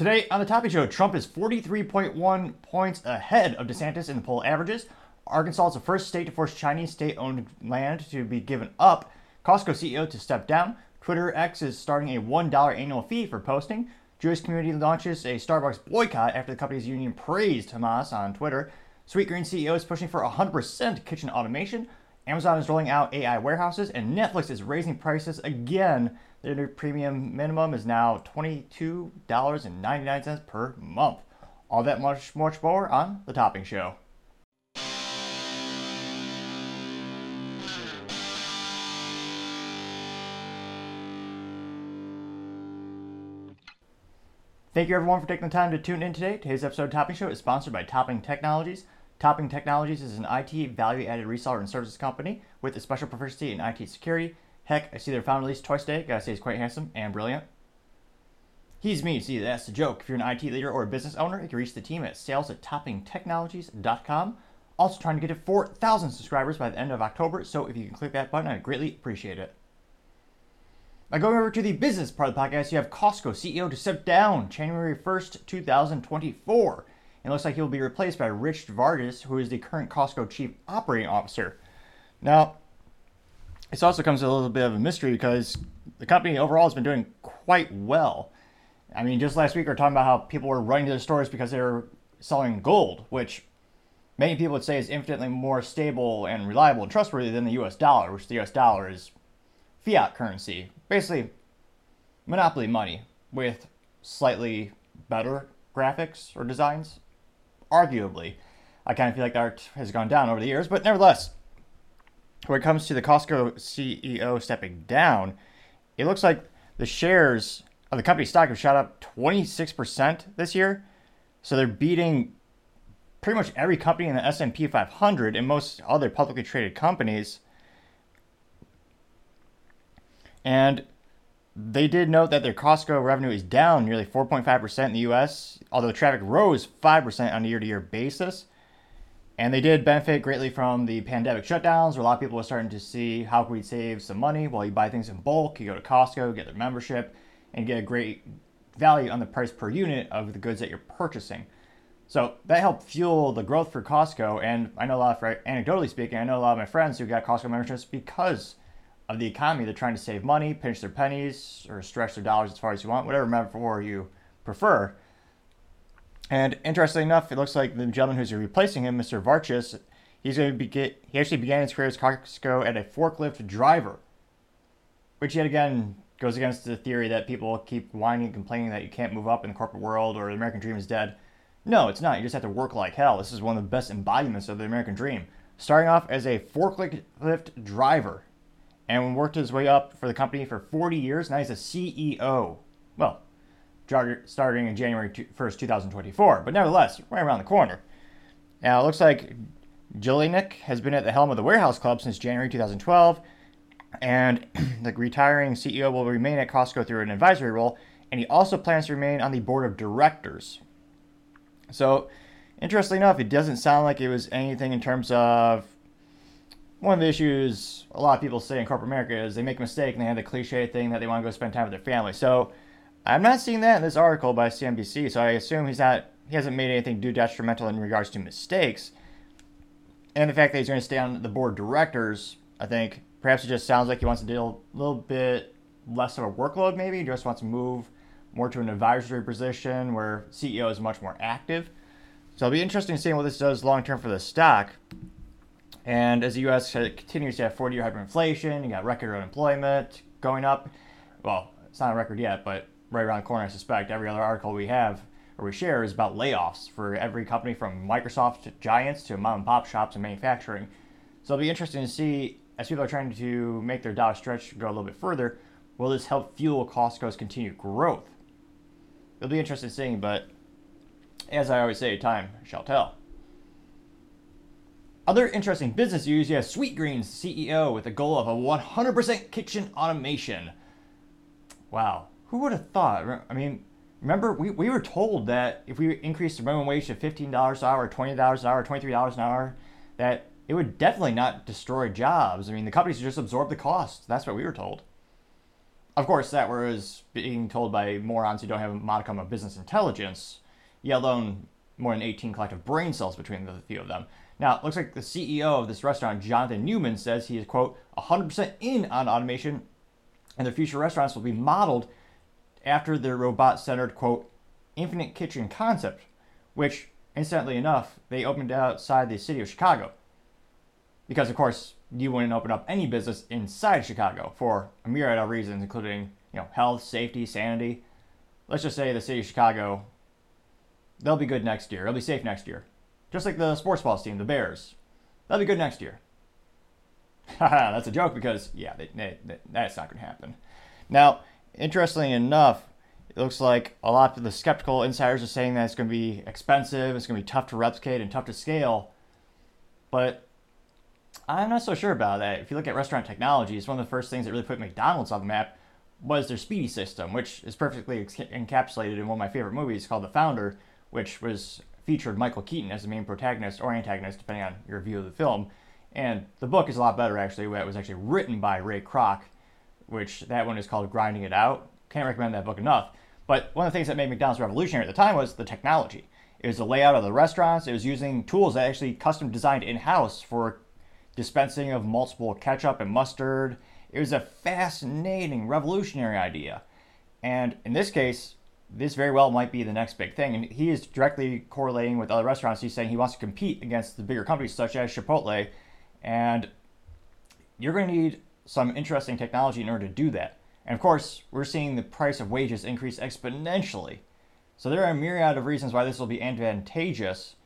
Today on the Topping Show, Trump is 43.1 points ahead of DeSantis in the poll averages. Arkansas is the first state to force Chinese state owned land to be given up. Costco CEO to step down. Twitter X is starting a $1 annual fee for posting. Jewish community launches a Starbucks boycott after the company's union praised Hamas on Twitter. Sweetgreen CEO is pushing for 100% kitchen automation. Amazon is rolling out AI warehouses, and Netflix is raising prices again their new premium minimum is now $22.99 per month. All that much, much more on The Topping Show. Thank you everyone for taking the time to tune in today. Today's episode of Topping Show is sponsored by Topping Technologies. Topping Technologies is an IT value added reseller and services company with a special proficiency in IT security Heck, I see their founder release twice a day. Gotta say, he's quite handsome and brilliant. He's me. See, that's the joke. If you're an IT leader or a business owner, you can reach the team at sales at toppingtechnologies.com. Also trying to get to 4,000 subscribers by the end of October, so if you can click that button, I'd greatly appreciate it. Now, going over to the business part of the podcast, you have Costco CEO to step down January 1st, 2024. It looks like he'll be replaced by Rich Vargas, who is the current Costco Chief Operating Officer. Now, this also comes with a little bit of a mystery because the company overall has been doing quite well. I mean, just last week we were talking about how people were running to the stores because they were selling gold, which many people would say is infinitely more stable and reliable and trustworthy than the US dollar, which the US dollar is fiat currency. Basically, monopoly money with slightly better graphics or designs. Arguably. I kind of feel like art has gone down over the years, but nevertheless, when it comes to the Costco CEO stepping down, it looks like the shares of the company stock have shot up 26% this year. So they're beating pretty much every company in the S&P 500 and most other publicly traded companies. And they did note that their Costco revenue is down nearly 4.5% in the US, although traffic rose 5% on a year-to-year basis. And they did benefit greatly from the pandemic shutdowns, where a lot of people were starting to see how can we save some money while you buy things in bulk. You go to Costco, get their membership, and get a great value on the price per unit of the goods that you're purchasing. So that helped fuel the growth for Costco. And I know a lot of, anecdotally speaking, I know a lot of my friends who got Costco memberships because of the economy. They're trying to save money, pinch their pennies, or stretch their dollars as far as you want, whatever metaphor you prefer. And interestingly enough, it looks like the gentleman who's replacing him, Mr. Vachris, he's going to be get, he actually began his career as Costco at a forklift driver, which yet again goes against the theory that people keep whining and complaining that you can't move up in the corporate world or the American dream is dead. No, it's not. You just have to work like hell. This is one of the best embodiments of the American dream. Starting off as a forklift driver and worked his way up for the company for 40 years. Now he's a CEO. Well, starting in January 1st, 2024. But nevertheless, right around the corner. Now, it looks like Jelinek has been at the helm of the Warehouse Club since January 2012, and the retiring CEO will remain at Costco through an advisory role, and he also plans to remain on the board of directors. So, interestingly enough, it doesn't sound like it was anything in terms of one of the issues a lot of people say in corporate America is they make a mistake and they have the cliche thing that they want to go spend time with their family. So, I'm not seeing that in this article by CNBC, so I assume he's not he hasn't made anything too detrimental in regards to mistakes. And the fact that he's going to stay on the board of directors, I think perhaps it just sounds like he wants to deal a little bit less of a workload, maybe. He just wants to move more to an advisory position where CEO is much more active. So it'll be interesting to see what this does long term for the stock. And as the U.S. continues to have 40 year hyperinflation, you got record unemployment going up. Well, it's not a record yet, but right around the corner, I suspect. Every other article we have or we share is about layoffs for every company from Microsoft to giants to mom and pop shops and manufacturing. So it'll be interesting to see as people are trying to make their dollar stretch go a little bit further, will this help fuel Costco's continued growth? It'll be interesting seeing, but as I always say, time shall tell. Other interesting business news, you have Sweetgreen's CEO with a goal of a 100% kitchen automation. Wow, who would have thought? I mean, remember we, we were told that if we increased the minimum wage to $15 an hour, $20 an hour, $23 an hour, that it would definitely not destroy jobs. I mean, the companies just absorb the cost. That's what we were told. Of course, that was being told by morons who don't have a modicum of business intelligence, yet alone more than 18 collective brain cells between the few of them. Now, it looks like the CEO of this restaurant, Jonathan Neman, says he is, quote, 100% in on automation, and their future restaurants will be modeled after their robot centered, quote, infinite kitchen concept, which, incidentally enough, they opened outside the city of Chicago. Because, of course, you wouldn't open up any business inside Chicago for a myriad of reasons, including, you know, health, safety, sanity. Let's just say the city of Chicago, they'll be good next year. They'll be safe next year. Just like the sports balls team, the Bears. They'll be good next year. that's a joke because, yeah, they, they, they, that's not going to happen. Now, interestingly enough, it looks like a lot of the skeptical insiders are saying that it's going to be expensive, it's going to be tough to replicate and tough to scale. But I'm not so sure about that. If you look at restaurant technologies, one of the first things that really put McDonald's on the map was their Speedee system, which is perfectly encapsulated in one of my favorite movies called The Founder, which was featured Michael Keaton as the main protagonist or antagonist, depending on your view of the film. And the book is a lot better, actually. It was actually written by Ray Kroc, which that one is called Grinding It Out. Can't recommend that book enough. But one of the things that made McDonald's revolutionary at the time was the technology. It was the layout of the restaurants. It was using tools that actually custom designed in house for dispensing of multiple ketchup and mustard. It was a fascinating, revolutionary idea. And in this case, this very well might be the next big thing. And he is directly correlating with other restaurants. He's saying he wants to compete against the bigger companies such as Chipotle. And you're going to need some interesting technology in order to do that. And of course, we're seeing the price of wages increase exponentially. So there are a myriad of reasons why this will be advantageous.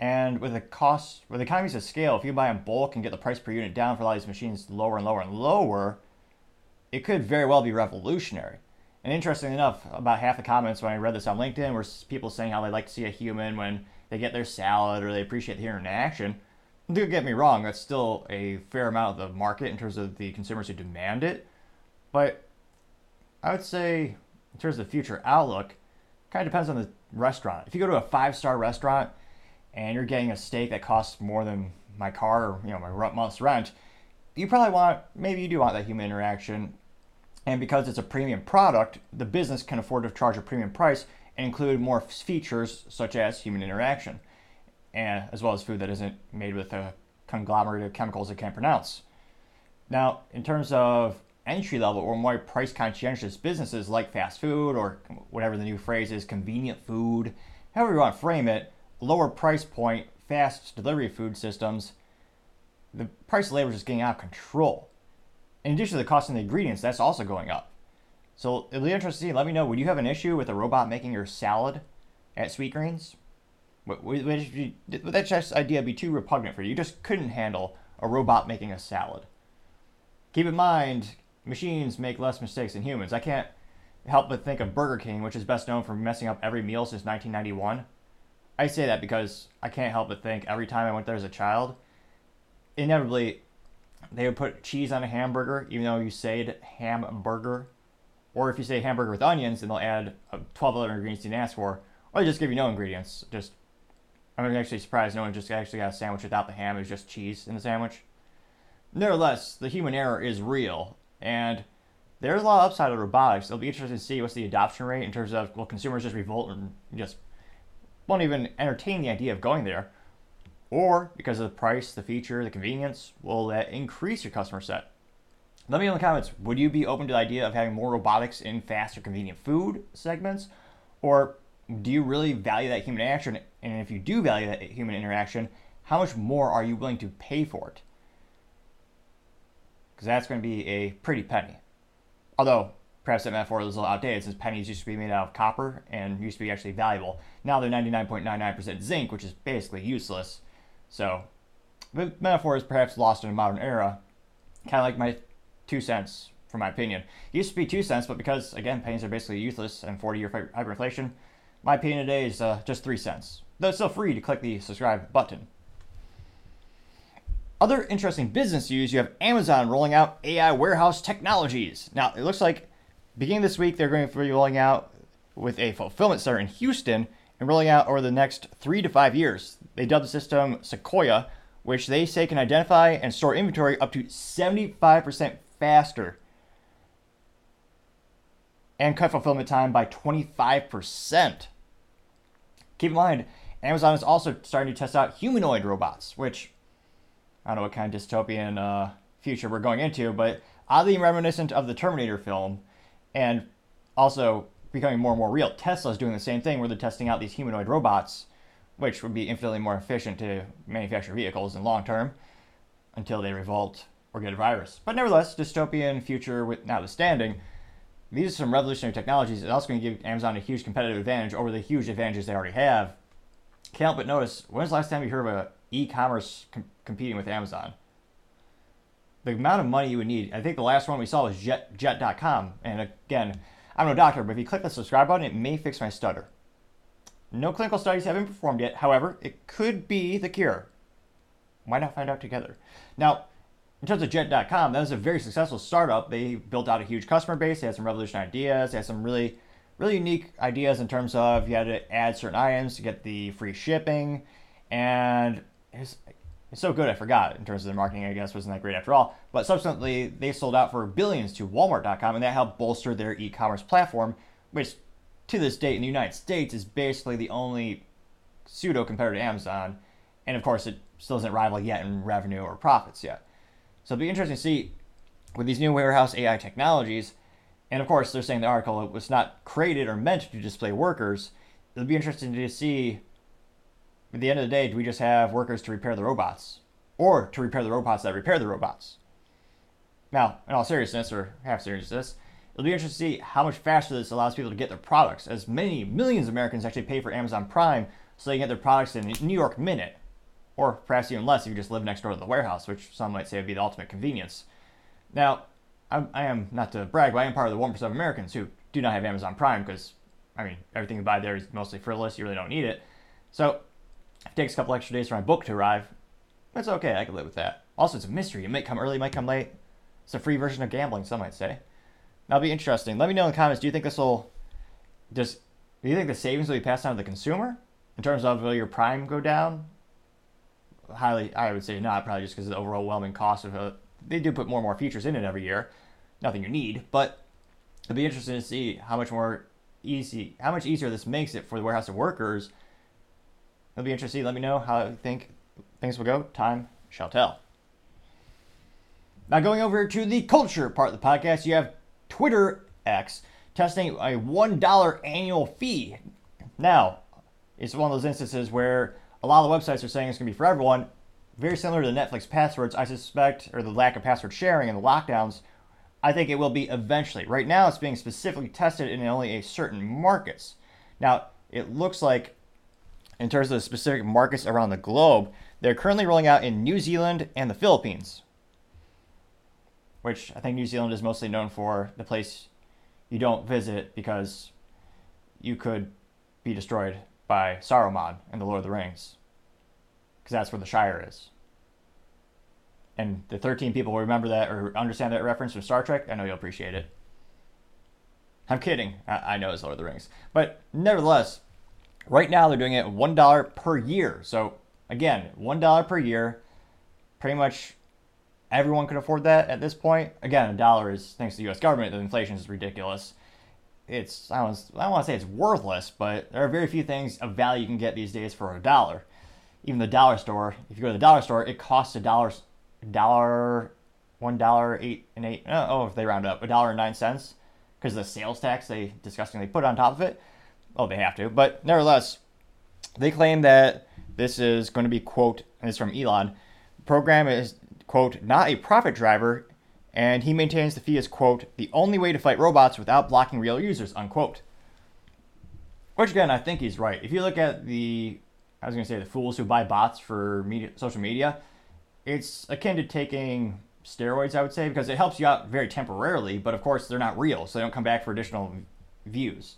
And with the cost, with economies of scale, if you buy in bulk and get the price per unit down for a lot of these machines lower and lower and lower, it could very well be revolutionary. And interestingly enough, about half the comments when I read this on LinkedIn were people saying how they like to see a human when they get their salad or they appreciate the human interaction. Don't get me wrong, that's still a fair amount of the market in terms of the consumers who demand it. But I would say, in terms of the future outlook, kind of depends on the restaurant. If you go to a five star restaurant and you're getting a steak that costs more than my car or you know my month's rent, you probably want maybe you do want that human interaction, and because it's a premium product, the business can afford to charge a premium price and include more features such as human interaction, and as well as food that isn't made with a conglomerate of chemicals it can't pronounce. Now, in terms of entry level or more price conscientious businesses like fast food or whatever the new phrase is, convenient food, however you want to frame it, lower price point, fast delivery food systems, the price of labor is just getting out of control. In addition to the cost of the ingredients, that's also going up. So it'll be interesting to see. Let me know. Would you have an issue with a robot making your salad at Sweetgreens? Would, would, would that just idea be too repugnant for you? You just couldn't handle a robot making a salad. Keep in mind, machines make less mistakes than humans. I can't help but think of Burger King, which is best known for messing up every meal since 1991. I say that because I can't help but think every time I went there as a child, inevitably they would put cheese on a hamburger, even though you said hamburger. Or if you say hamburger with onions, then they'll add uh, 12 other ingredients you didn't ask for. Or they just give you no ingredients. Just, I'm actually surprised no one just actually got a sandwich without the ham. It was just cheese in the sandwich. Nevertheless, the human error is real. And there's a lot of upside of robotics. It'll be interesting to see what's the adoption rate in terms of will consumers just revolt and just won't even entertain the idea of going there. Or because of the price, the feature, the convenience, will that increase your customer set? Let me know in the comments, would you be open to the idea of having more robotics in fast or convenient food segments? Or do you really value that human interaction? And if you do value that human interaction, how much more are you willing to pay for it? Because that's going to be a pretty penny. Although, perhaps that metaphor is a little outdated since pennies used to be made out of copper and used to be actually valuable. Now they're 99.99% zinc, which is basically useless. So the metaphor is perhaps lost in a modern era. Kind of like my two cents, for my opinion. It used to be two cents, but because, again, pennies are basically useless and 40 year hyperinflation, my opinion today is uh, just three cents. Though it's still free to click the subscribe button. Other interesting business news you have Amazon rolling out AI warehouse technologies. Now, it looks like beginning this week, they're going to be rolling out with a fulfillment center in Houston and rolling out over the next three to five years. They dubbed the system Sequoia, which they say can identify and store inventory up to 75% faster. and cut fulfillment time by 25%. Keep in mind, Amazon is also starting to test out humanoid robots, which I don't know what kind of dystopian uh, future we're going into, but oddly reminiscent of the Terminator film, and also becoming more and more real. Tesla's doing the same thing where they're testing out these humanoid robots, which would be infinitely more efficient to manufacture vehicles in long term until they revolt or get a virus. But nevertheless, dystopian future with notwithstanding, these are some revolutionary technologies. It's also going to give Amazon a huge competitive advantage over the huge advantages they already have. Can't help but notice, when's the last time you heard of a e-commerce com- competing with Amazon? The amount of money you would need, I think the last one we saw was Jet, Jet.com. And again, I'm no doctor, but if you click the subscribe button, it may fix my stutter. No clinical studies have been performed yet. However, it could be the cure. Why not find out together? Now, in terms of Jet.com, that was a very successful startup. They built out a huge customer base. They had some revolutionary ideas. They had some really, really unique ideas in terms of you had to add certain items to get the free shipping. And it's, so good I forgot in terms of their marketing, I guess, wasn't that great after all. But subsequently, they sold out for billions to Walmart.com, and that helped bolster their e commerce platform, which to this date in the United States is basically the only pseudo competitor to Amazon. And of course, it still doesn't rival yet in revenue or profits yet. So it'll be interesting to see with these new warehouse AI technologies. And of course, they're saying the article was not created or meant to display workers. It'll be interesting to see at the end of the day, do we just have workers to repair the robots? Or to repair the robots that repair the robots? Now, in all seriousness, or half seriousness, it'll be interesting to see how much faster this allows people to get their products, as many millions of Americans actually pay for Amazon Prime so they can get their products in a New York minute. Or perhaps even less if you just live next door to the warehouse, which some might say would be the ultimate convenience. Now, I'm, I am, not to brag, but I am part of the 1% of Americans who do not have Amazon Prime because, I mean, everything you buy there is mostly frivolous. You really don't need it. So it takes a couple extra days for my book to arrive. That's okay. I can live with that. Also, it's a mystery. It might come early, it might come late. It's a free version of gambling, some might say. That'll be interesting. Let me know in the comments. Do you think this will just? Do you think the savings will be passed on to the consumer in terms of will your prime go down? Highly, I would say not. Probably just because of the overwhelming cost of it. They do put more and more features in it every year. Nothing you need, but it'll be interesting to see how much more easy, how much easier this makes it for the warehouse of workers It'll be interesting. Let me know how you think things will go. Time shall tell. Now, going over to the culture part of the podcast, you have Twitter X testing a $1 annual fee. Now, it's one of those instances where a lot of the websites are saying it's going to be for everyone. Very similar to the Netflix passwords, I suspect, or the lack of password sharing and the lockdowns. I think it will be eventually. Right now, it's being specifically tested in only a certain markets. Now, it looks like in terms of the specific markets around the globe, they're currently rolling out in New Zealand and the Philippines, which I think New Zealand is mostly known for the place you don't visit because you could be destroyed by Saruman in The Lord of the Rings, because that's where the Shire is. And the 13 people who remember that or understand that reference from Star Trek. I know you'll appreciate it. I'm kidding. I, I know it's Lord of the Rings. But nevertheless, Right now, they're doing it $1 per year. So, again, $1 per year. Pretty much everyone can afford that at this point. Again, a dollar is, thanks to the US government, the inflation is ridiculous. It's, I don't, I don't want to say it's worthless, but there are very few things of value you can get these days for a dollar. Even the dollar store, if you go to the dollar store, it costs a dollar, dollar, one dollar eight and eight. Uh, oh, if they round up, a dollar and nine cents, because the sales tax they disgustingly put on top of it. Oh, they have to. But nevertheless, they claim that this is going to be, quote, and it's from Elon, program is, quote, not a profit driver, and he maintains the fee is, quote, the only way to fight robots without blocking real users, unquote. Which, again, I think he's right. If you look at the, I was going to say the fools who buy bots for media, social media, it's akin to taking steroids, I would say, because it helps you out very temporarily, but of course they're not real, so they don't come back for additional views.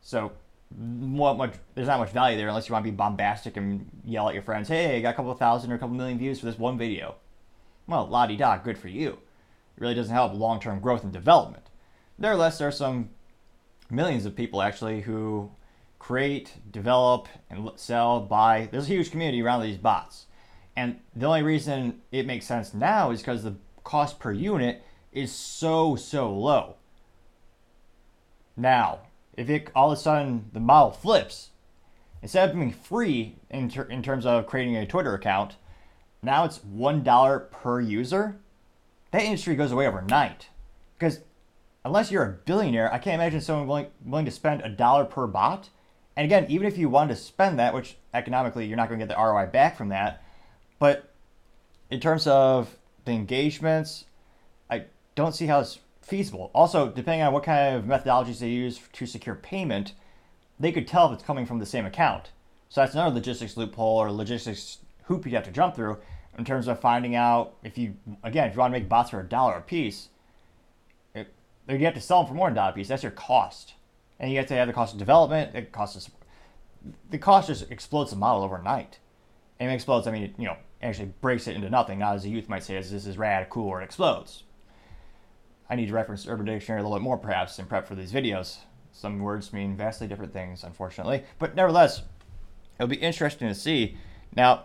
So what much there's not much value there unless you want to be bombastic and yell at your friends, hey, I got a couple thousand or a couple million views for this one video. Well, la di da, good for you. Really doesn't help long term growth and development. Nevertheless, there are some millions of people actually who create, develop, and sell, buy. There's a huge community around these bots. And the only reason it makes sense now is because the cost per unit is so, so low. Now, if it all of a sudden the model flips, instead of being free in, ter- in terms of creating a Twitter account, now it's $1 per user, that industry goes away overnight. Because unless you're a billionaire, I can't imagine someone willing, willing to spend a dollar per bot. And again, even if you wanted to spend that, which economically you're not going to get the ROI back from that, but in terms of the engagements, I don't see how it's feasible. Also, depending on what kind of methodologies they use to secure payment, they could tell if it's coming from the same account. So that's another logistics loophole or logistics hoop you have to jump through in terms of finding out if you, again, if you want to make bots for a dollar a piece, it, you have to sell them for more than a dollar a piece. That's your cost. And you have to have the cost of development, it costs the cost just explodes the model overnight. And it explodes, I mean, you know, actually breaks it into nothing, not as a youth might say, as this is rad, cool, or it explodes. I need to reference Urban Dictionary a little bit more, perhaps, in prep for these videos. Some words mean vastly different things, unfortunately. But nevertheless, it'll be interesting to see. Now,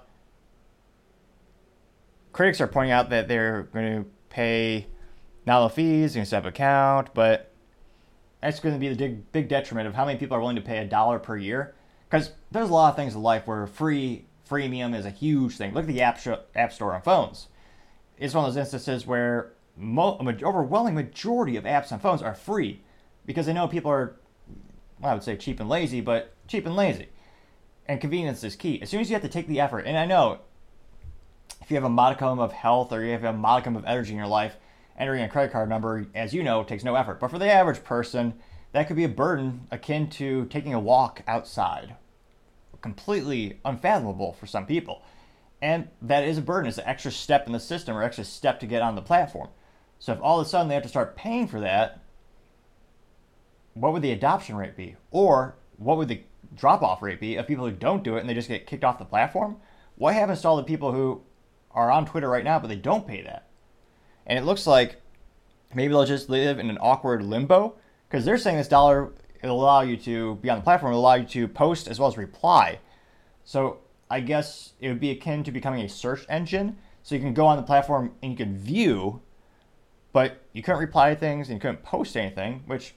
critics are pointing out that they're going to pay nominal fees, and set up an account, but that's going to be the big, big detriment of how many people are willing to pay a dollar per year. Because there's a lot of things in life where free freemium is a huge thing. Look at the app, sh- app store on phones. It's one of those instances where mo- overwhelming majority of apps on phones are free because they know people are, well, I would say cheap and lazy, but cheap and lazy. And convenience is key. As soon as you have to take the effort, and I know if you have a modicum of health or you have a modicum of energy in your life, entering a credit card number, as you know, takes no effort. But for the average person, that could be a burden akin to taking a walk outside. Completely unfathomable for some people. And that is a burden. It's an extra step in the system or extra step to get on the platform. So if all of a sudden they have to start paying for that, what would the adoption rate be? Or what would the drop off rate be of people who don't do it and they just get kicked off the platform? What happens to all the people who are on Twitter right now but they don't pay that? And it looks like maybe they'll just live in an awkward limbo because they're saying this dollar it'll allow you to be on the platform, it'll allow you to post as well as reply. So I guess it would be akin to becoming a search engine. So you can go on the platform and you can view, but you couldn't reply to things and you couldn't post anything, which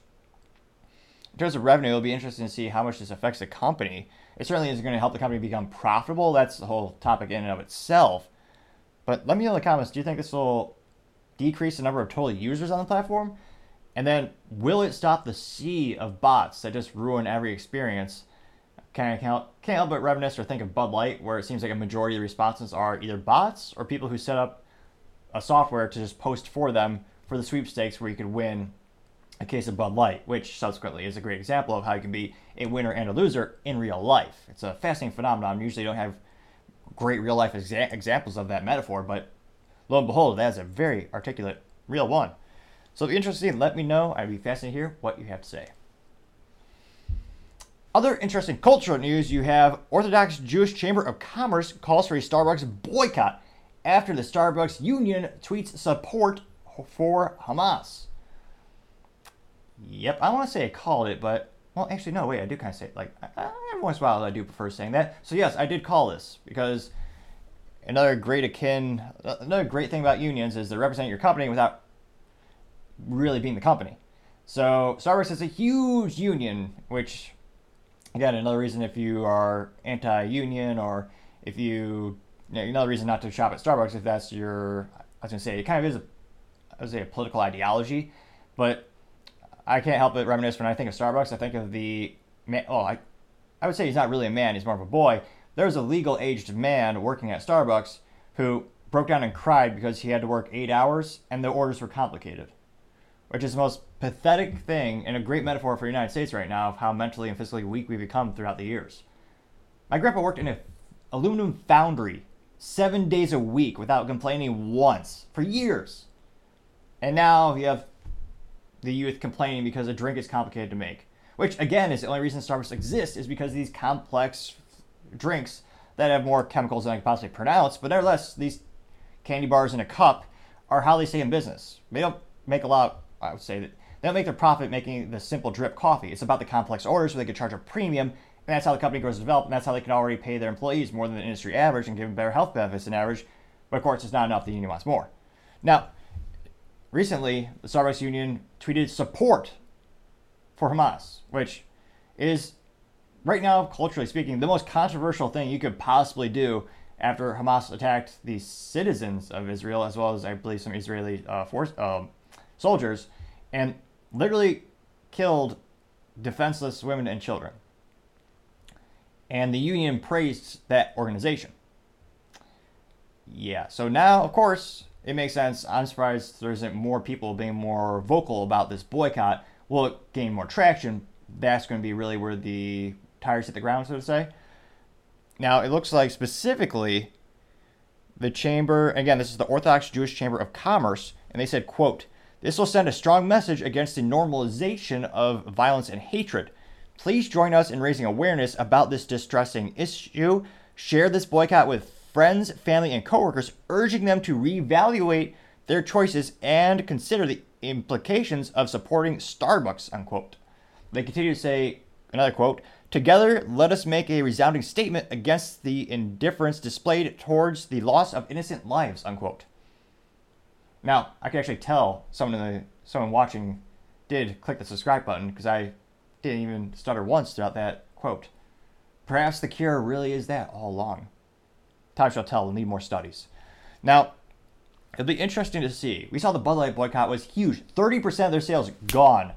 in terms of revenue, it'll be interesting to see how much this affects the company. It certainly is going to help the company become profitable. That's the whole topic in and of itself. But let me know in the comments, do you think this will decrease the number of total users on the platform? And then will it stop the sea of bots that just ruin every experience? Can I can't, can't help but reminisce or think of Bud Light, where it seems like a majority of the responses are either bots or people who set up a software to just post for them for the sweepstakes where you could win a case of Bud Light, which subsequently is a great example of how you can be a winner and a loser in real life. It's a fascinating phenomenon. Usually don't have great real life exa- examples of that metaphor, but lo and behold, that is a very articulate, real one. So if you're interested, let me know. I'd be fascinated to hear what you have to say. Other interesting cultural news you have Orthodox Jewish Chamber of Commerce calls for a Starbucks boycott after the Starbucks union tweets support for Hamas. Yep, I want to say I called it, but well, actually, no. Wait, I do kind of say. Like every once in a while, I do prefer saying that. So yes, I did call this because another great akin, another great thing about unions is they represent your company without really being the company. So Starbucks is a huge union, which again another reason if you are anti-union or if you, you know, another reason not to shop at Starbucks if that's your I was gonna say it kind of is a I would say a political ideology, but I can't help but reminisce when I think of Starbucks. I think of the man. Oh, I I would say he's not really a man. He's more of a boy. There's a legal aged man working at Starbucks who broke down and cried because he had to work eight hours and the orders were complicated which is the most pathetic thing and a great metaphor for the United States right now of how mentally and physically weak we've become throughout the years. My grandpa worked in an aluminum foundry seven days a week without complaining once for years. And now you have the youth complaining because a drink is complicated to make. Which, again, is the only reason Starbucks exists, is because these complex drinks that have more chemicals than I can possibly pronounce, but nevertheless, these candy bars in a cup are how they stay in business. They don't make a lot I would say that they don't make their profit making the simple drip coffee. It's about the complex orders where they could charge a premium, and that's how the company grows and develops, and that's how they can already pay their employees more than the industry average and give them better health benefits than average. But of course, it's not enough. The union wants more. Now, recently, the Starbucks union tweeted support for Hamas, which is right now, culturally speaking, the most controversial thing you could possibly do after Hamas attacked the citizens of Israel, as well as I believe some Israeli uh, force uh, soldiers, and literally killed defenseless women and children. And the union praised that organization. Yeah, so now, of course, it makes sense. I'm surprised there isn't more people being more vocal about this boycott. Will it gain more traction? That's going to be really where the tires hit the ground, so to say. Now, it looks like specifically the chamber, again, this is the Orthodox Jewish Chamber of Commerce, and they said, quote, this will send a strong message against the normalization of violence and hatred. Please join us in raising awareness about this distressing issue. Share this boycott with friends, family, and coworkers, urging them to reevaluate their choices and consider the implications of supporting Starbucks, unquote. They continue to say, another quote, Together, let us make a resounding statement against the indifference displayed towards the loss of innocent lives, unquote. Now, I can actually tell someone in the someone watching did click the subscribe button because I didn't even stutter once throughout that quote. Perhaps the cure really is that all along. Time shall tell. We'll need more studies. Now, it'll be interesting to see. We saw the Bud Light boycott was huge. 30% of their sales gone.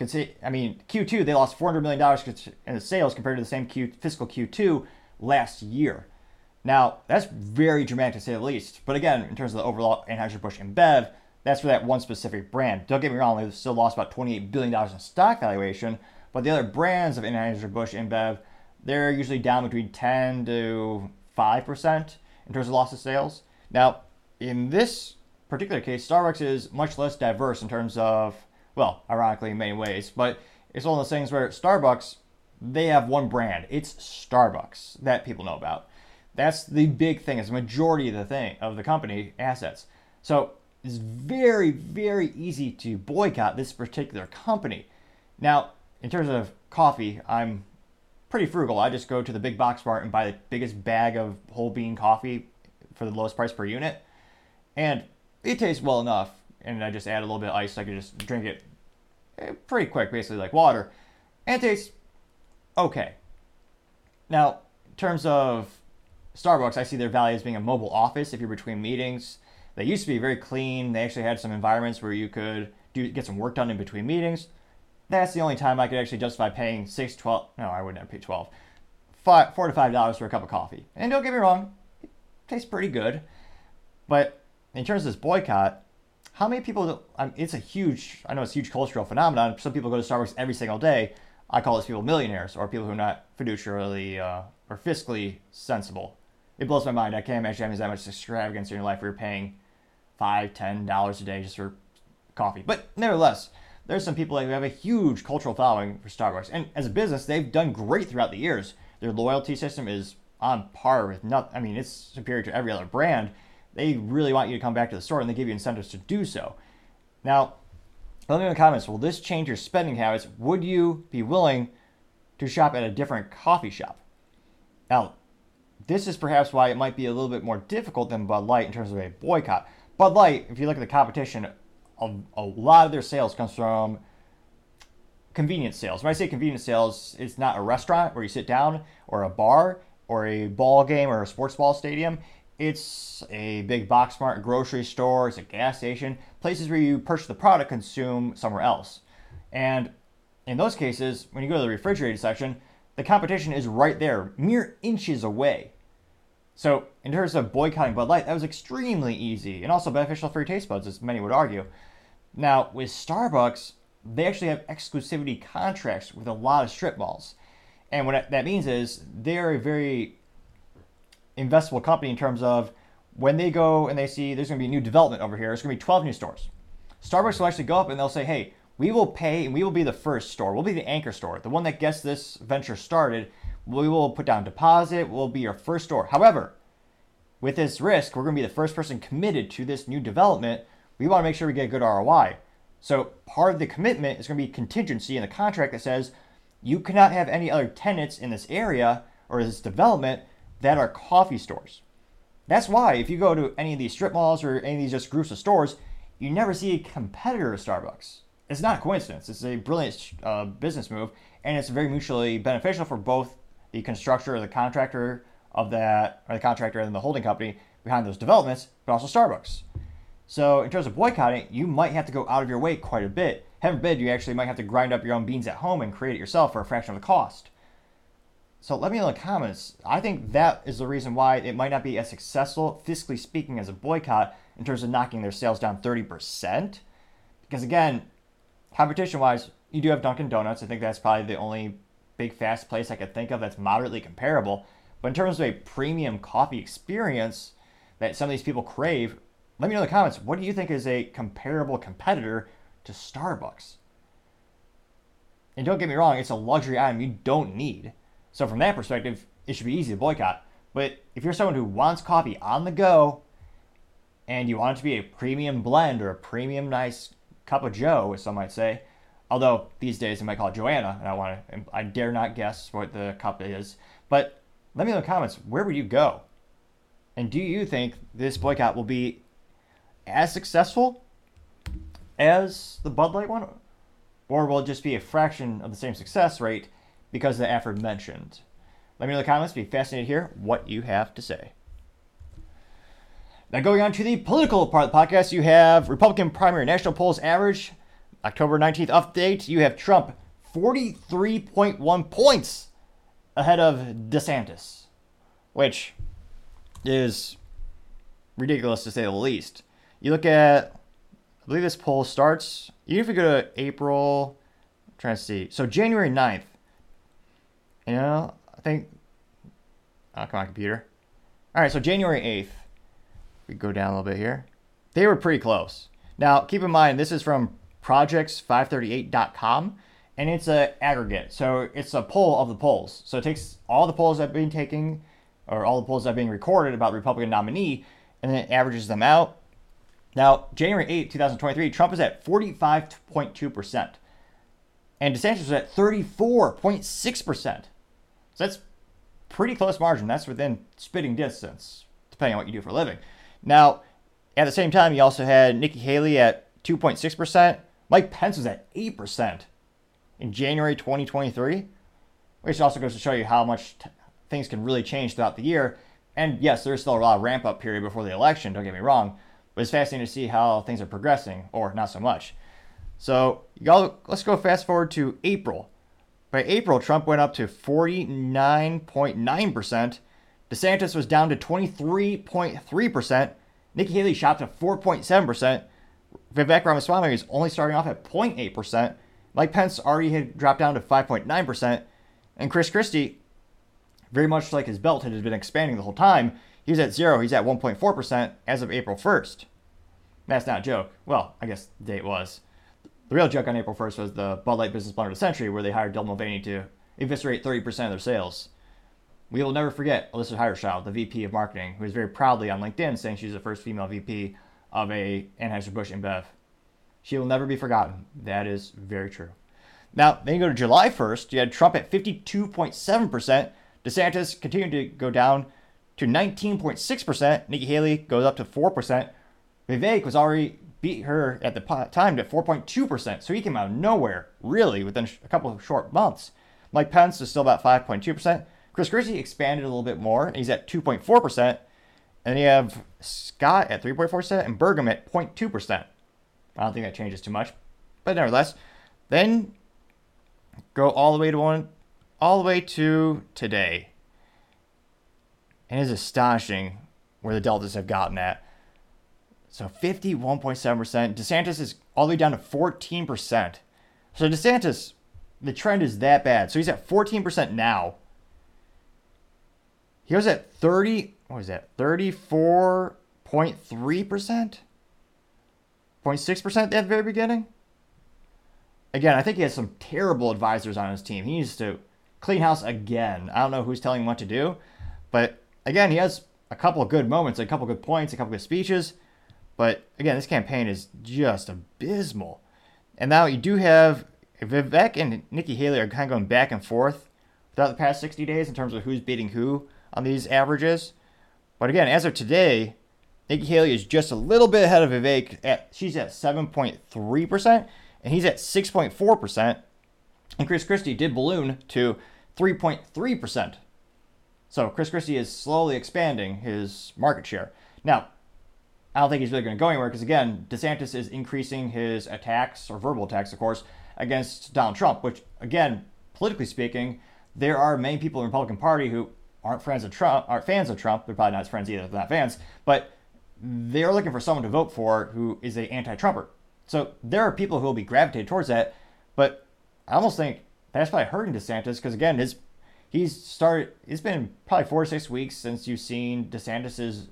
I mean, Q2, they lost $400 million in sales compared to the same Q, fiscal Q2 last year. Now, that's very dramatic to say the least. But again, in terms of the overall Anheuser-Busch InBev, that's for that one specific brand. Don't get me wrong, they still lost about $28 billion in stock valuation, but the other brands of Anheuser-Busch InBev, they're usually down between 10 to 5% in terms of loss of sales. Now, in this particular case, Starbucks is much less diverse in terms of, well, ironically in many ways, but it's one of those things where Starbucks, they have one brand. It's Starbucks that people know about. That's the big thing. It's the majority of the thing of the company assets. So it's very, very easy to boycott this particular company. Now, in terms of coffee, I'm pretty frugal. I just go to the big box mart and buy the biggest bag of whole bean coffee for the lowest price per unit. And it tastes well enough. And I just add a little bit of ice so I can just drink it eh, pretty quick, basically like water. And it tastes okay. Now, in terms of Starbucks, I see their value as being a mobile office if you're between meetings. They used to be very clean. They actually had some environments where you could do get some work done in between meetings that's the only time I could actually justify paying six, twelve. No, I wouldn't have paid twelve. Five, four to five dollars for a cup of coffee. And don't get me wrong, it tastes pretty good. But in terms of this boycott, how many people? I mean, it's a huge. I know it's a huge cultural phenomenon. Some people go to Starbucks every single day. I call those people millionaires or people who are not fiduciarily uh, or fiscally sensible. It blows my mind. I can't imagine having that much extravagance in your life where you're paying five, ten dollars a day just for coffee. But nevertheless, there's some people who have a huge cultural following for Starbucks. And as a business, they've done great throughout the years. Their loyalty system is on par with not I mean, it's superior to every other brand. They really want you to come back to the store and they give you incentives to do so. Now, let me know in the comments, will this change your spending habits? Would you be willing to shop at a different coffee shop? Now, this is perhaps why it might be a little bit more difficult than Bud Light in terms of a boycott. Bud Light, if you look at the competition, a, a lot of their sales comes from convenience sales. When I say convenience sales, it's not a restaurant where you sit down or a bar or a ball game or a sports ball stadium. It's a big box mart, grocery store, it's a gas station, places where you purchase the product, consume somewhere else. And in those cases, when you go to the refrigerated section, the competition is right there, mere inches away. So, in terms of boycotting Bud Light, that was extremely easy and also beneficial for your taste buds, as many would argue. Now, with Starbucks, they actually have exclusivity contracts with a lot of strip malls. And what that means is they're a very investable company in terms of when they go and they see there's going to be a new development over here, there's going to be 12 new stores. Starbucks will actually go up and they'll say, hey, we will pay and we will be the first store. We'll be the anchor store, the one that gets this venture started. We will put down deposit. We'll be your first store. However, with this risk, we're going to be the first person committed to this new development we want to make sure we get a good ROI. So part of the commitment is going to be contingency in the contract that says you cannot have any other tenants in this area or this development that are coffee stores. That's why if you go to any of these strip malls or any of these just groups of stores, you never see a competitor to Starbucks. it's not a coincidence. It's a brilliant uh, business move, and it's very mutually beneficial for both the constructor or the contractor of that, or the contractor and the holding company behind those developments, but also Starbucks. So in terms of boycotting, you might have to go out of your way quite a bit. Heaven forbid, you actually might have to grind up your own beans at home and create it yourself for a fraction of the cost. So let me know in the comments. I think that is the reason why it might not be as successful, fiscally speaking, as a boycott in terms of knocking their sales down 30%. Because again, competition wise, you do have Dunkin' Donuts. I think that's probably the only big fast place I could think of that's moderately comparable. But in terms of a premium coffee experience that some of these people crave, let me know in the comments what do you think is a comparable competitor to Starbucks? And don't get me wrong, it's a luxury item you don't need. So from that perspective, it should be easy to boycott. But if you're someone who wants coffee on the go and you want it to be a premium blend or a premium nice cup of Joe, as some might say, although these days they might call it Joanna, and I want to, I dare not guess what the cup is. But let me know in the comments where would you go, and do you think this boycott will be as successful as the Bud Light one, or will it just be a fraction of the same success rate because of the aforementioned? Let me know in the comments. Be fascinated to hear what you have to say. Now, going on to the political part of the podcast, you have Republican primary national polls average October 19th update. You have Trump 43.1 points ahead of DeSantis, which is ridiculous to say the least. You look at, I believe this poll starts, even if you go to April, I'm trying to see, so January 9th, you know, I think, oh, come on, computer. All right, so January 8th, we go down a little bit here. They were pretty close. Now, keep in mind, this is from projects538.com, and it's an aggregate. So it's a poll of the polls. So it takes all the polls that have been taken, or all the polls that have been recorded about Republican nominee, and then it averages them out. Now, January 8, 2023, Trump is at 45.2%, and DeSantis is at 34.6%. So that's pretty close margin. That's within spitting distance, depending on what you do for a living. Now, at the same time, you also had Nikki Haley at 2.6%. Mike Pence was at 8% in January 2023, which also goes to show you how much t- things can really change throughout the year. And yes, there's still a lot of ramp up period before the election, don't get me wrong, but it's fascinating to see how things are progressing, or not so much. So, y'all, let's go fast forward to April. By April, Trump went up to 49.9%. DeSantis was down to 23.3%. Nikki Haley shot to 4.7%. Vivek Ramaswamy is only starting off at 0.8%. Mike Pence already had dropped down to 5.9%. And Chris Christie, very much like his belt had been expanding the whole time, he was at zero. He's at 1.4% as of April 1st. That's not a joke. Well, I guess the date was. The real joke on April 1st was the Bud Light Business Blunder of the Century, where they hired Dylan Mulvaney to eviscerate 30% of their sales. We will never forget Alissa Heinerscheid, the VP of Marketing, who is very proudly on LinkedIn saying she's the first female VP of a Anheuser-Busch InBev. She will never be forgotten. That is very true. Now, then you go to July 1st, you had Trump at 52.7%. DeSantis continued to go down to 19.6%. Nikki Haley goes up to 4%. Vivek was already beat her at the time at 4.2%. So he came out of nowhere, really, within a couple of short months. Mike Pence is still about 5.2%. Chris Christie expanded a little bit more. and He's at 2.4%. And you have Scott at 3.4% and Burgum at 0.2%. I don't think that changes too much. But nevertheless, then go all the way to one all the way to today. And it's astonishing where the deltas have gotten at. So 51.7%. DeSantis is all the way down to 14%. So DeSantis, the trend is that bad. So he's at 14% now. He was at 30, what was that? 34.3%? 0.6% at the very beginning? Again, I think he has some terrible advisors on his team. He needs to clean house again. I don't know who's telling him what to do, but again, he has a couple of good moments, a couple of good points, a couple of good speeches. But again, this campaign is just abysmal. And now you do have Vivek and Nikki Haley are kind of going back and forth throughout the past 60 days in terms of who's beating who on these averages. But again, as of today, Nikki Haley is just a little bit ahead of Vivek. At, she's at 7.3%, and and he's at 6.4%. And Chris Christie did balloon to 3.3%. So Chris Christie is slowly expanding his market share. Now, I don't think he's really going to go anywhere because, again, DeSantis is increasing his attacks, or verbal attacks, of course, against Donald Trump, which, again, politically speaking, there are many people in the Republican Party who aren't friends of Trump, aren't fans of Trump. They're probably not his friends either, they're not fans, but they're looking for someone to vote for who is a anti-Trumper. So there are people who will be gravitated towards that, but I almost think that's probably hurting DeSantis because again, his he's started. It's been probably four or six weeks since you've seen DeSantis's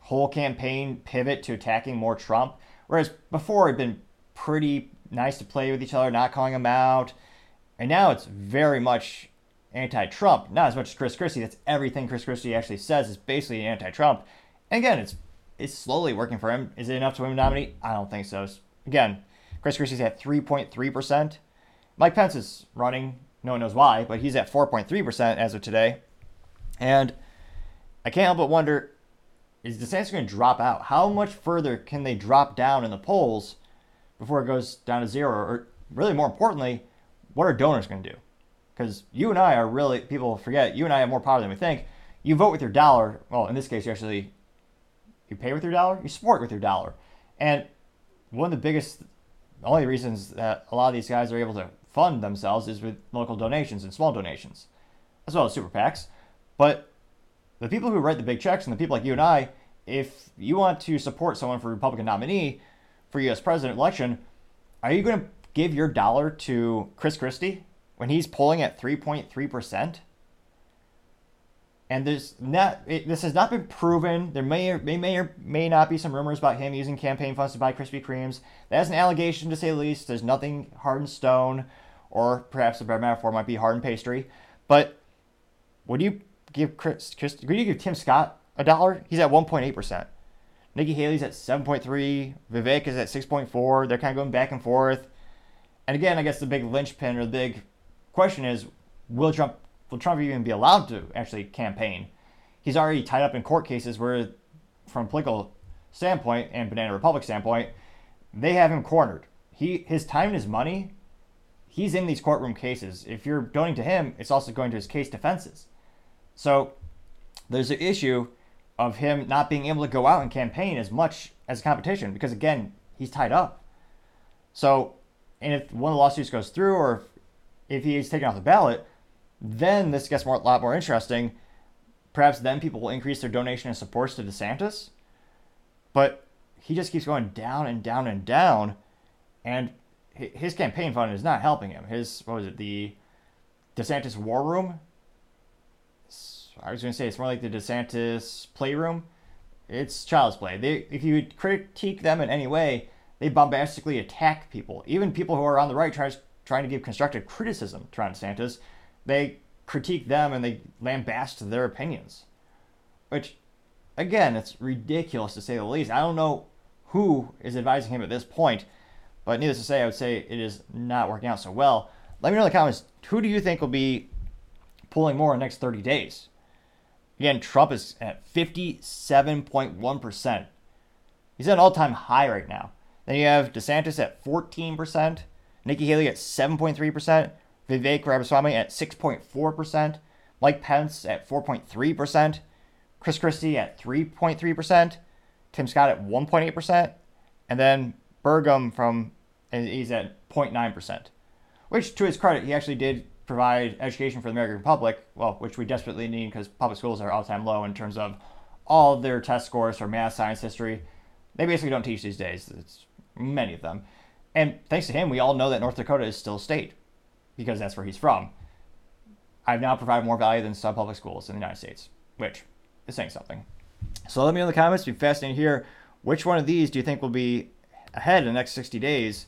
whole campaign pivot to attacking more Trump, whereas before it'd been pretty nice to play with each other, not calling him out, and now it's very much anti-Trump. Not as much as Chris Christie. That's everything Chris Christie actually says is basically anti-Trump. And again, it's it's slowly working for him. Is it enough to win the nominee? I don't think so. Again, Chris Christie's at 3.3 percent. Mike Pence is running. No one knows why, but he's at 4.3% as of today. And I can't help but wonder is the DeSantis going to drop out? How much further can they drop down in the polls before it goes down to zero? Or really more importantly, what are donors going to do? Because you and I are really, people forget, you and I have more power than we think. You vote with your dollar. Well, in this case, you actually, you pay with your dollar, you support with your dollar. And one of the biggest, only reasons that a lot of these guys are able to fund themselves is with local donations and small donations, as well as super PACs. But the people who write the big checks and the people like you and I, if you want to support someone for Republican nominee for U.S. president election, are you going to give your dollar to Chris Christie when he's polling at 3.3 percent? And there's not, it, this has not been proven. There may or may, may or may not be some rumors about him using campaign funds to buy Krispy Kremes. That's an allegation to say the least. There's nothing hard in stone, or perhaps a better metaphor might be hard in pastry. But would you give Chris, Chris would you give Tim Scott a dollar? He's at 1.8 percent. Nikki Haley's at 7.3. Vivek is at 6.4. They're kind of going back and forth. And again, I guess the big linchpin or the big question is, will Trump will Trump even be allowed to actually campaign? He's already tied up in court cases where, from political standpoint and Banana Republic standpoint, they have him cornered. He his time and his money, he's in these courtroom cases. If you're donating to him, it's also going to his case defenses. So there's an issue of him not being able to go out and campaign as much as competition because again, he's tied up. So, and if one of the lawsuits goes through or if he is taken off the ballot, then this gets more, a lot more interesting. Perhaps then people will increase their donation and supports to DeSantis. But he just keeps going down and down and down. And his campaign fund is not helping him. His, what was it, the DeSantis War Room? I was going to say it's more like the DeSantis Playroom. It's child's play. They, if you critique them in any way, they bombastically attack people. Even people who are on the right try, trying to give constructive criticism to Ron DeSantis they critique them and they lambast their opinions. Which, again, it's ridiculous to say the least. I don't know who is advising him at this point, but needless to say, I would say it is not working out so well. Let me know in the comments who do you think will be pulling more in the next 30 days? Again, Trump is at 57.1%. He's at an all time high right now. Then you have DeSantis at 14%, Nikki Haley at 7.3%, Vivek Ramaswamy at 6.4%, Mike Pence at 4.3%, Chris Christie at 3.3%, Tim Scott at 1.8%, and then Burgum from he's at 0.9%. Which, to his credit, he actually did provide education for the American public, well, which we desperately need because public schools are all-time low in terms of all their test scores for math, science, history. They basically don't teach these days. It's many of them. And thanks to him, we all know that North Dakota is still a state because that's where he's from. I've now provided more value than some public schools in the United States, which is saying something. So let me know in the comments. Be fascinating to hear which one of these do you think will be ahead in the next 60 days.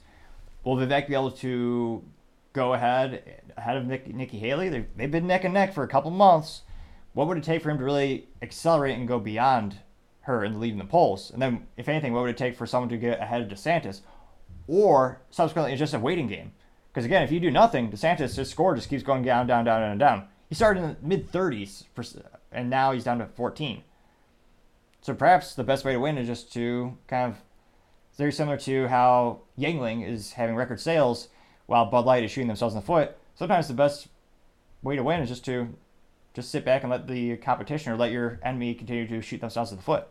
Will Vivek be able to go ahead ahead of Nick, Nikki Haley? They've, they've been neck and neck for a couple months. What would it take for him to really accelerate and go beyond her and lead in the polls? And then, if anything, what would it take for someone to get ahead of DeSantis? Or subsequently, it's just a waiting game. Because again, if you do nothing, DeSantis, his score just keeps going down, down, down, and down. He started in the mid 30s, and now he's down to 14. So perhaps the best way to win is just to kind of very similar to how Yuengling is having record sales while Bud Light is shooting themselves in the foot. Sometimes the best way to win is just to just sit back and let the competition or let your enemy continue to shoot themselves in the foot.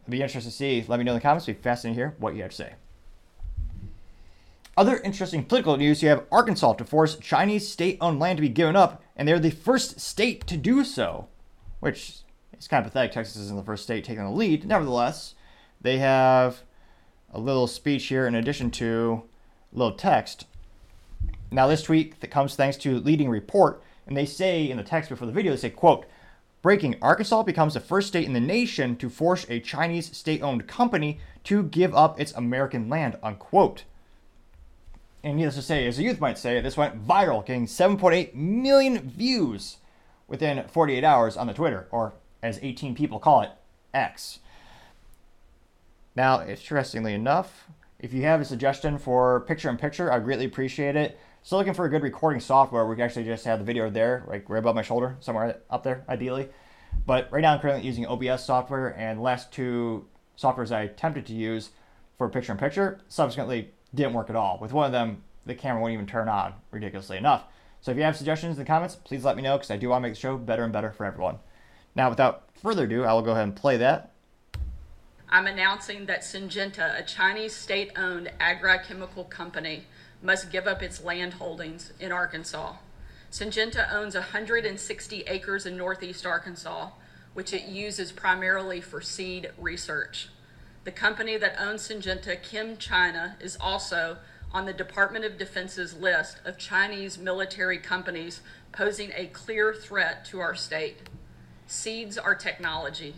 It'd be interesting to see. Let me know in the comments. It'd be fascinating to hear what you have to say. Other interesting political news you have Arkansas to force Chinese state owned land to be given up, and they're the first state to do so, which is kind of pathetic. Texas isn't the first state taking the lead. Nevertheless, they have a little speech here in addition to a little text. Now, this tweet that comes thanks to Leading Report, and they say in the text before the video, they say, quote, Breaking Arkansas becomes the first state in the nation to force a Chinese state owned company to give up its American land, unquote. And needless to say, as a youth might say, this went viral, getting 7.8 million views within 48 hours on the Twitter, or as 18 people call it, X. Now, interestingly enough, if you have a suggestion for picture in picture, I'd greatly appreciate it. Still looking for a good recording software. We can actually just have the video there, like right above my shoulder, somewhere up there, ideally. But right now I'm currently using OBS software, and last two softwares I attempted to use for picture in picture subsequently didn't work at all. With one of them, the camera won't even turn on, ridiculously enough. So if you have suggestions in the comments, please let me know because I do want to make the show better and better for everyone. Now, without further ado, I will go ahead and play that. I'm announcing that Syngenta, a Chinese state owned agrochemical company, must give up its land holdings in Arkansas. Syngenta owns 160 acres in northeast Arkansas, which it uses primarily for seed research. The company that owns Syngenta, ChemChina, is also on the Department of Defense's list of Chinese military companies posing a clear threat to our state. Seeds are technology.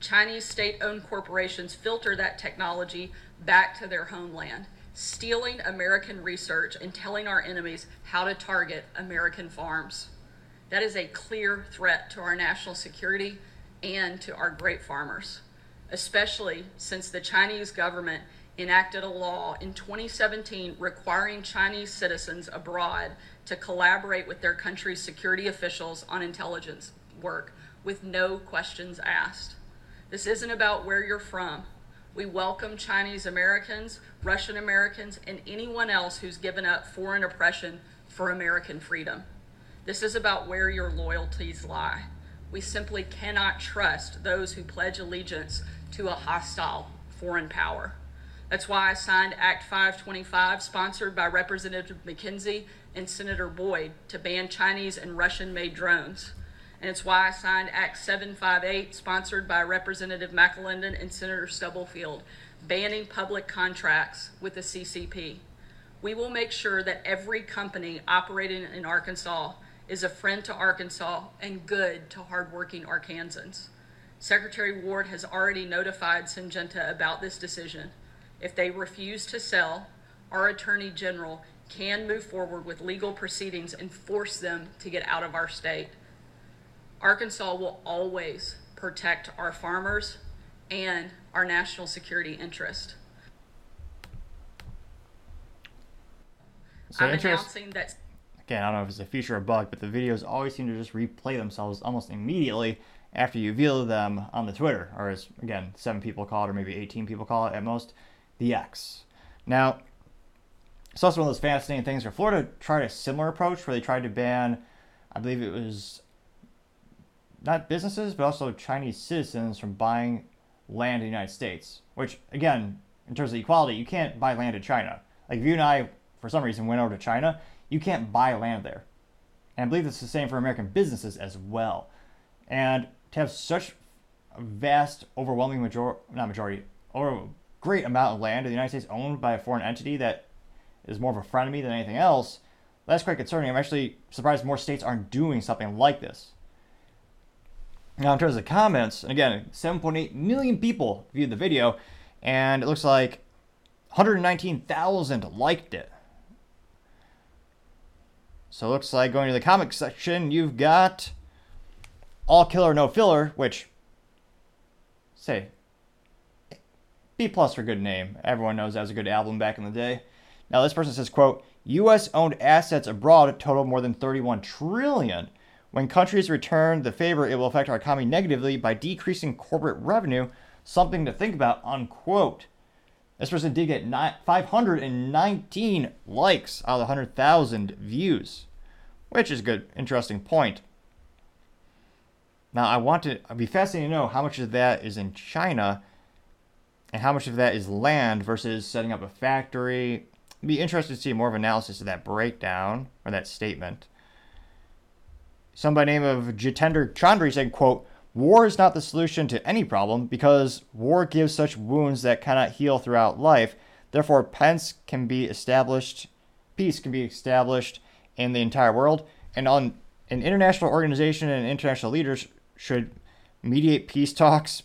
Chinese state owned corporations filter that technology back to their homeland, stealing American research and telling our enemies how to target American farms. That is a clear threat to our national security and to our great farmers, especially since the Chinese government enacted a law in 2017 requiring Chinese citizens abroad to collaborate with their country's security officials on intelligence work with no questions asked. This isn't about where you're from. We welcome Chinese Americans, Russian Americans, and anyone else who's given up foreign oppression for American freedom. This is about where your loyalties lie. We simply cannot trust those who pledge allegiance to a hostile foreign power. That's why I signed Act 525, sponsored by Representative McKenzie and Senator Boyd, to ban Chinese and Russian made drones. And it's why I signed Act 758, sponsored by Representative McAlindon and Senator Stubblefield, banning public contracts with the CCP. We will make sure that every company operating in Arkansas is a friend to Arkansas and good to hardworking Arkansans. Secretary Ward has already notified Syngenta about this decision. If they refuse to sell, our Attorney General can move forward with legal proceedings and force them to get out of our state. Arkansas will always protect our farmers and our national security interest. So I'm announcing that Again, I don't know if it's a feature or bug, but the videos always seem to just replay themselves almost immediately after you view them on the Twitter, or as again seven people call it, or maybe 18 people call it at most, the X. Now, it's also one of those fascinating things where Florida tried a similar approach where they tried to ban, I believe it was not businesses, but also Chinese citizens from buying land in the United States. Which, again, in terms of equality, you can't buy land in China. Like if you and I, for some reason, went over to China, you can't buy land there. And I believe it's the same for American businesses as well. And to have such a vast, overwhelming majority, not majority, or great amount of land in the United States owned by a foreign entity that is more of a frenemy than anything else, that's quite concerning. I'm actually surprised more states aren't doing something like this. Now, in terms of comments, and again, 7.8 million people viewed the video, and it looks like 119,000 liked it. So it looks like going to the comic section, you've got All Killer No Filler, which, say, B plus for good name. Everyone knows that was a good album back in the day. Now this person says, quote, U.S. owned assets abroad total more than 31 trillion. When countries return the favor, it will affect our economy negatively by decreasing corporate revenue. Something to think about, unquote. This person did get 519 likes out of 100,000 views, which is a good, interesting point. Now, I want to, I'd be fascinated to know how much of that is in China and how much of that is land versus setting up a factory. It'd be interested to see more of analysis of that breakdown or that statement. Somebody by name of Jitender Chandri said, quote, War is not the solution to any problem because war gives such wounds that cannot heal throughout life. Therefore, peace can be established, peace can be established in the entire world, and on an international organization and international leaders should mediate peace talks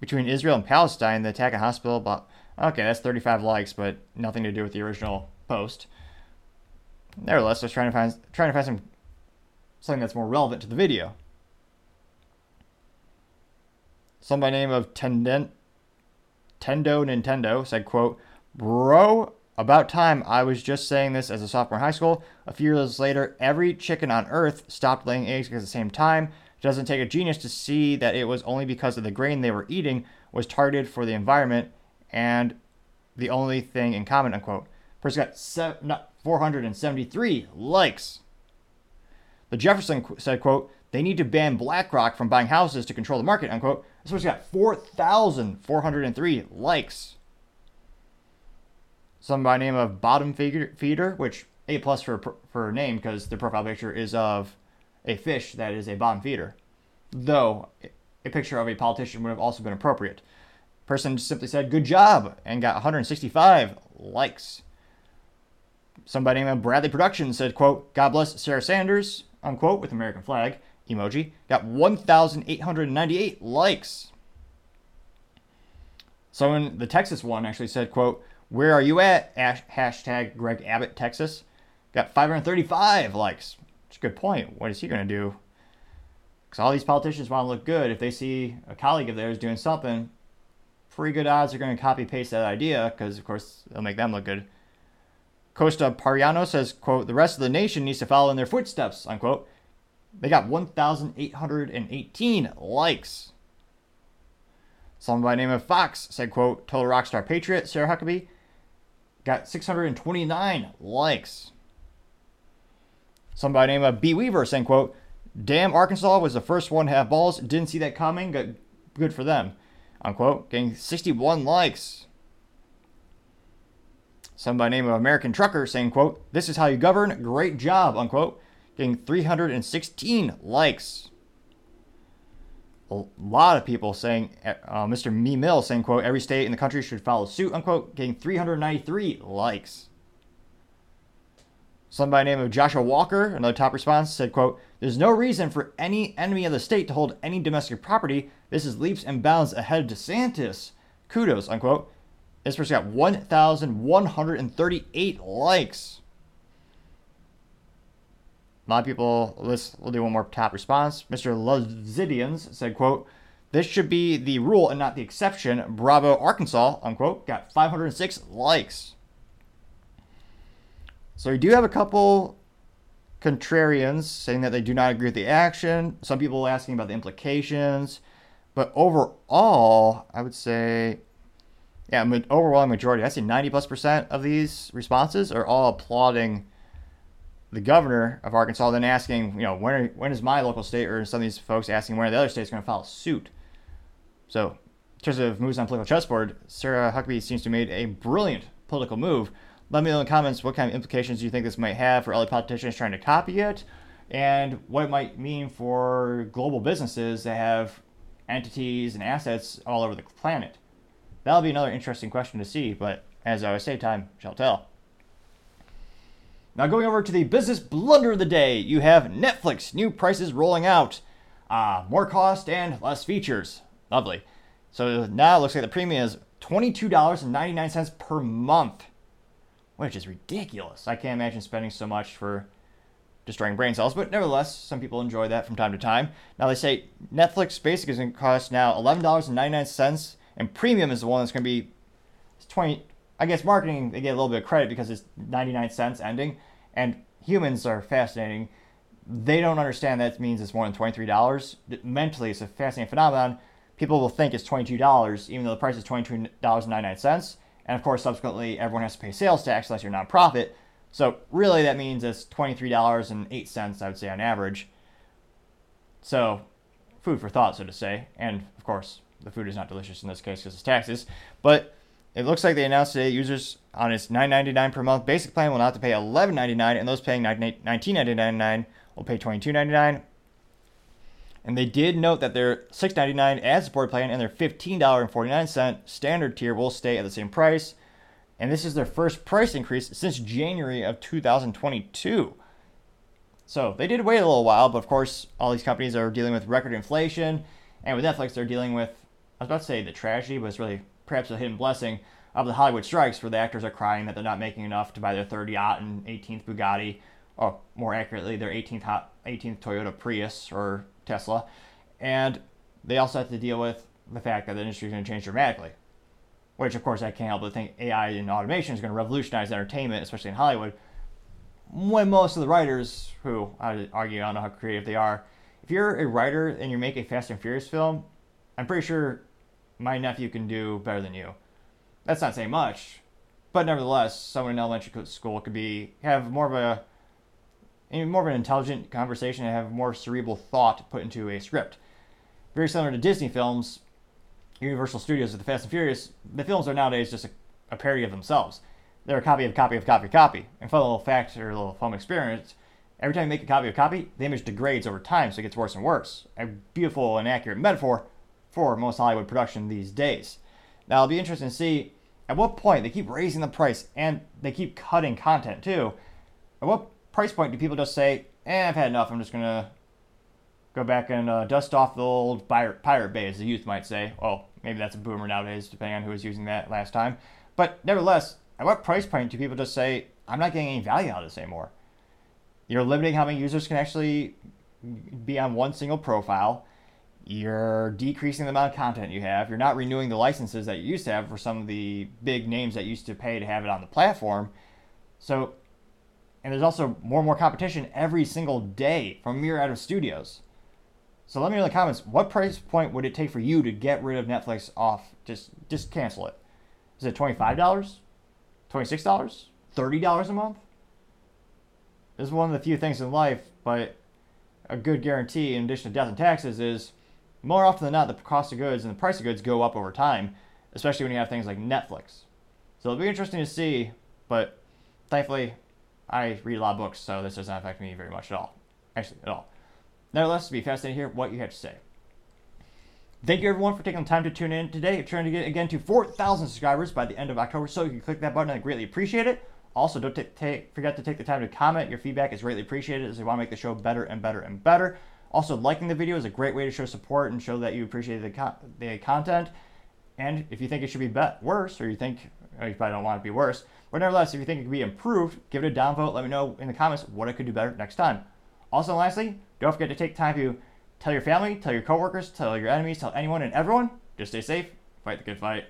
between Israel and Palestine. The attack a hospital, but okay, that's 35 likes, but nothing to do with the original post. Nevertheless, I was trying to find trying to find some something that's more relevant to the video. Some by name of Tendent Tendo Nintendo said, quote, Bro, about time. I was just saying this as a sophomore in high school. A few years later, every chicken on earth stopped laying eggs at the same time. It doesn't take a genius to see that it was only because of the grain they were eating was targeted for the environment and the only thing in common, unquote. Person got seven, 473 likes. The Jefferson said, quote, they need to ban BlackRock from buying houses to control the market, unquote. This one's got 4,403 likes. Some by name of Bottom Feeder, which A plus for for name because the profile picture is of a fish that is a bottom feeder. Though a picture of a politician would have also been appropriate. Person simply said "Good job" and got 165 likes. Somebody named Bradley Productions said, "Quote: God bless Sarah Sanders." Unquote with American flag emoji got 1,898 likes. Someone, the Texas one actually said, quote, where are you at? hashtag Greg Abbott, Texas. Got 535 likes. It's a good point. What is he going to do? Because all these politicians want to look good. If they see a colleague of theirs doing something, pretty good odds they're going to copy paste that idea because, of course, it'll make them look good. Costa Pariano says, quote, the rest of the nation needs to follow in their footsteps, unquote. They got 1,818 likes. Someone by name of Fox said, quote, Total Rockstar Patriot, Sarah Huckabee, got 629 likes. Someone by the name of uh, B. Weaver saying, quote, Damn, Arkansas was the first one to have balls. Didn't see that coming. Good, good for them. Unquote. Getting 61 likes. Some by the name of uh, American Trucker saying, quote, This is how you govern. Great job, unquote getting 316 likes. A lot of people saying, uh, uh Mr. Me Mill saying, quote, every state in the country should follow suit, unquote, getting 393 likes. Somebody named Joshua Walker, another top response, said, quote, there's no reason for any enemy of the state to hold any domestic property. This is leaps and bounds ahead of DeSantis. Kudos, unquote. This person got 1,138 likes. A lot of people, let's we'll do one more top response. Mr. Luzidians said, quote, this should be the rule and not the exception. Bravo, Arkansas, unquote. Got 506 likes. So we do have a couple contrarians saying that they do not agree with the action. Some people asking about the implications. But overall, I would say, yeah, overwhelming majority, I say 90 plus percent of these responses are all applauding the governor of Arkansas then asking, you know, when are, when is my local state or some of these folks asking when are the other states going to file suit? So, in terms of moves on political chessboard, Sarah Huckabee seems to have made a brilliant political move. Let me know in the comments what kind of implications you think this might have for other politicians trying to copy it, and what it might mean for global businesses that have entities and assets all over the planet. That'll be another interesting question to see, but as I always say, time shall tell. Now, going over to the business blunder of the day, you have Netflix new prices rolling out. Uh, more cost and less features. Lovely. So now it looks like the premium is $22.99 per month, which is ridiculous. I can't imagine spending so much for destroying brain cells, but nevertheless, some people enjoy that from time to time. Now they say Netflix Basic is going to cost now $11.99, and Premium is the one that's going to be 20 I guess marketing they get a little bit of credit because it's 99 cents ending, and humans are fascinating. They don't understand that means it's more than $23. Mentally, it's a fascinating phenomenon. people will think it's $22, even though the price is $22.99. And of course, subsequently, everyone has to pay sales tax unless you're a nonprofit. So really, that means it's $23.08, I would say, on average. So, food for thought, so to say. And of course, the food is not delicious in this case because it's taxes. But it looks like they announced today users on its $9.99 per month basic plan will not have to pay $11.99, and those paying $19.99 will pay $22.99. And they did note that their $6.99 ad support plan and their $15.49 standard tier will stay at the same price. And this is their first price increase since January of 2022. So they did wait a little while, but of course, all these companies are dealing with record inflation. And with Netflix, they're dealing with, I was about to say the tragedy, but it's really perhaps a hidden blessing of the Hollywood strikes where the actors are crying that they're not making enough to buy their third yacht and 18th Bugatti, or more accurately, their 18th, 18th Toyota Prius or Tesla. And they also have to deal with the fact that the industry is going to change dramatically. Which, of course, I can't help but think AI and automation is going to revolutionize entertainment, especially in Hollywood. When most of the writers, who I argue, I don't know how creative they are, if you're a writer and you make a Fast and Furious film, I'm pretty sure my nephew can do better than you. That's not saying much, but nevertheless, someone in elementary school could be have more of a more of an intelligent conversation and have more cerebral thought put into a script. Very similar to Disney films, Universal Studios with the Fast and Furious, the films are nowadays just a, a parody of themselves. They're a copy of copy of copy of copy. And for a little fact or a little fun experience, every time you make a copy of copy, the image degrades over time, so it gets worse and worse. A beautiful and accurate metaphor for most Hollywood production these days. Now it'll be interesting to see at what point they keep raising the price and they keep cutting content too. At what price point do people just say, "Eh, I've had enough. I'm just gonna go back and uh, dust off the old pirate, pirate bay," as the youth might say. Well, maybe that's a boomer nowadays, depending on who was using that last time. But nevertheless, at what price point do people just say, "I'm not getting any value out of this anymore"? You're limiting how many users can actually be on one single profile you're decreasing the amount of content you have. You're not renewing the licenses that you used to have for some of the big names that used to pay to have it on the platform. So, and there's also more and more competition every single day from myriad of studios. So let me know in the comments what price point would it take for you to get rid of Netflix off? Just just cancel it. Is it twenty five dollars, twenty six dollars, thirty dollars a month? This is one of the few things in life, but a good guarantee in addition to death and taxes is more often than not, the cost of goods and the price of goods go up over time, especially when you have things like Netflix. So it'll be interesting to see, but thankfully, I read a lot of books, so this doesn't affect me very much at all. Actually, at all. Nevertheless, it'll be fascinated to hear what you have to say. Thank you everyone for taking the time to tune in today. We're trying to get again to 4,000 subscribers by the end of October, so you can click that button. I greatly appreciate it. Also, don't t- forget to take the time to comment. Your feedback is greatly appreciated as we want to make the show better and better and better. Also, liking the video is a great way to show support and show that you appreciate the, the content. And if you think it should be bet- worse, or you think or you probably don't want it to be worse, but nevertheless, if you think it could be improved, give it a downvote. Let me know in the comments what I could do better next time. Also, lastly, don't forget to take time to tell your family, tell your coworkers, tell your enemies, tell anyone and everyone. Just stay safe, fight the good fight.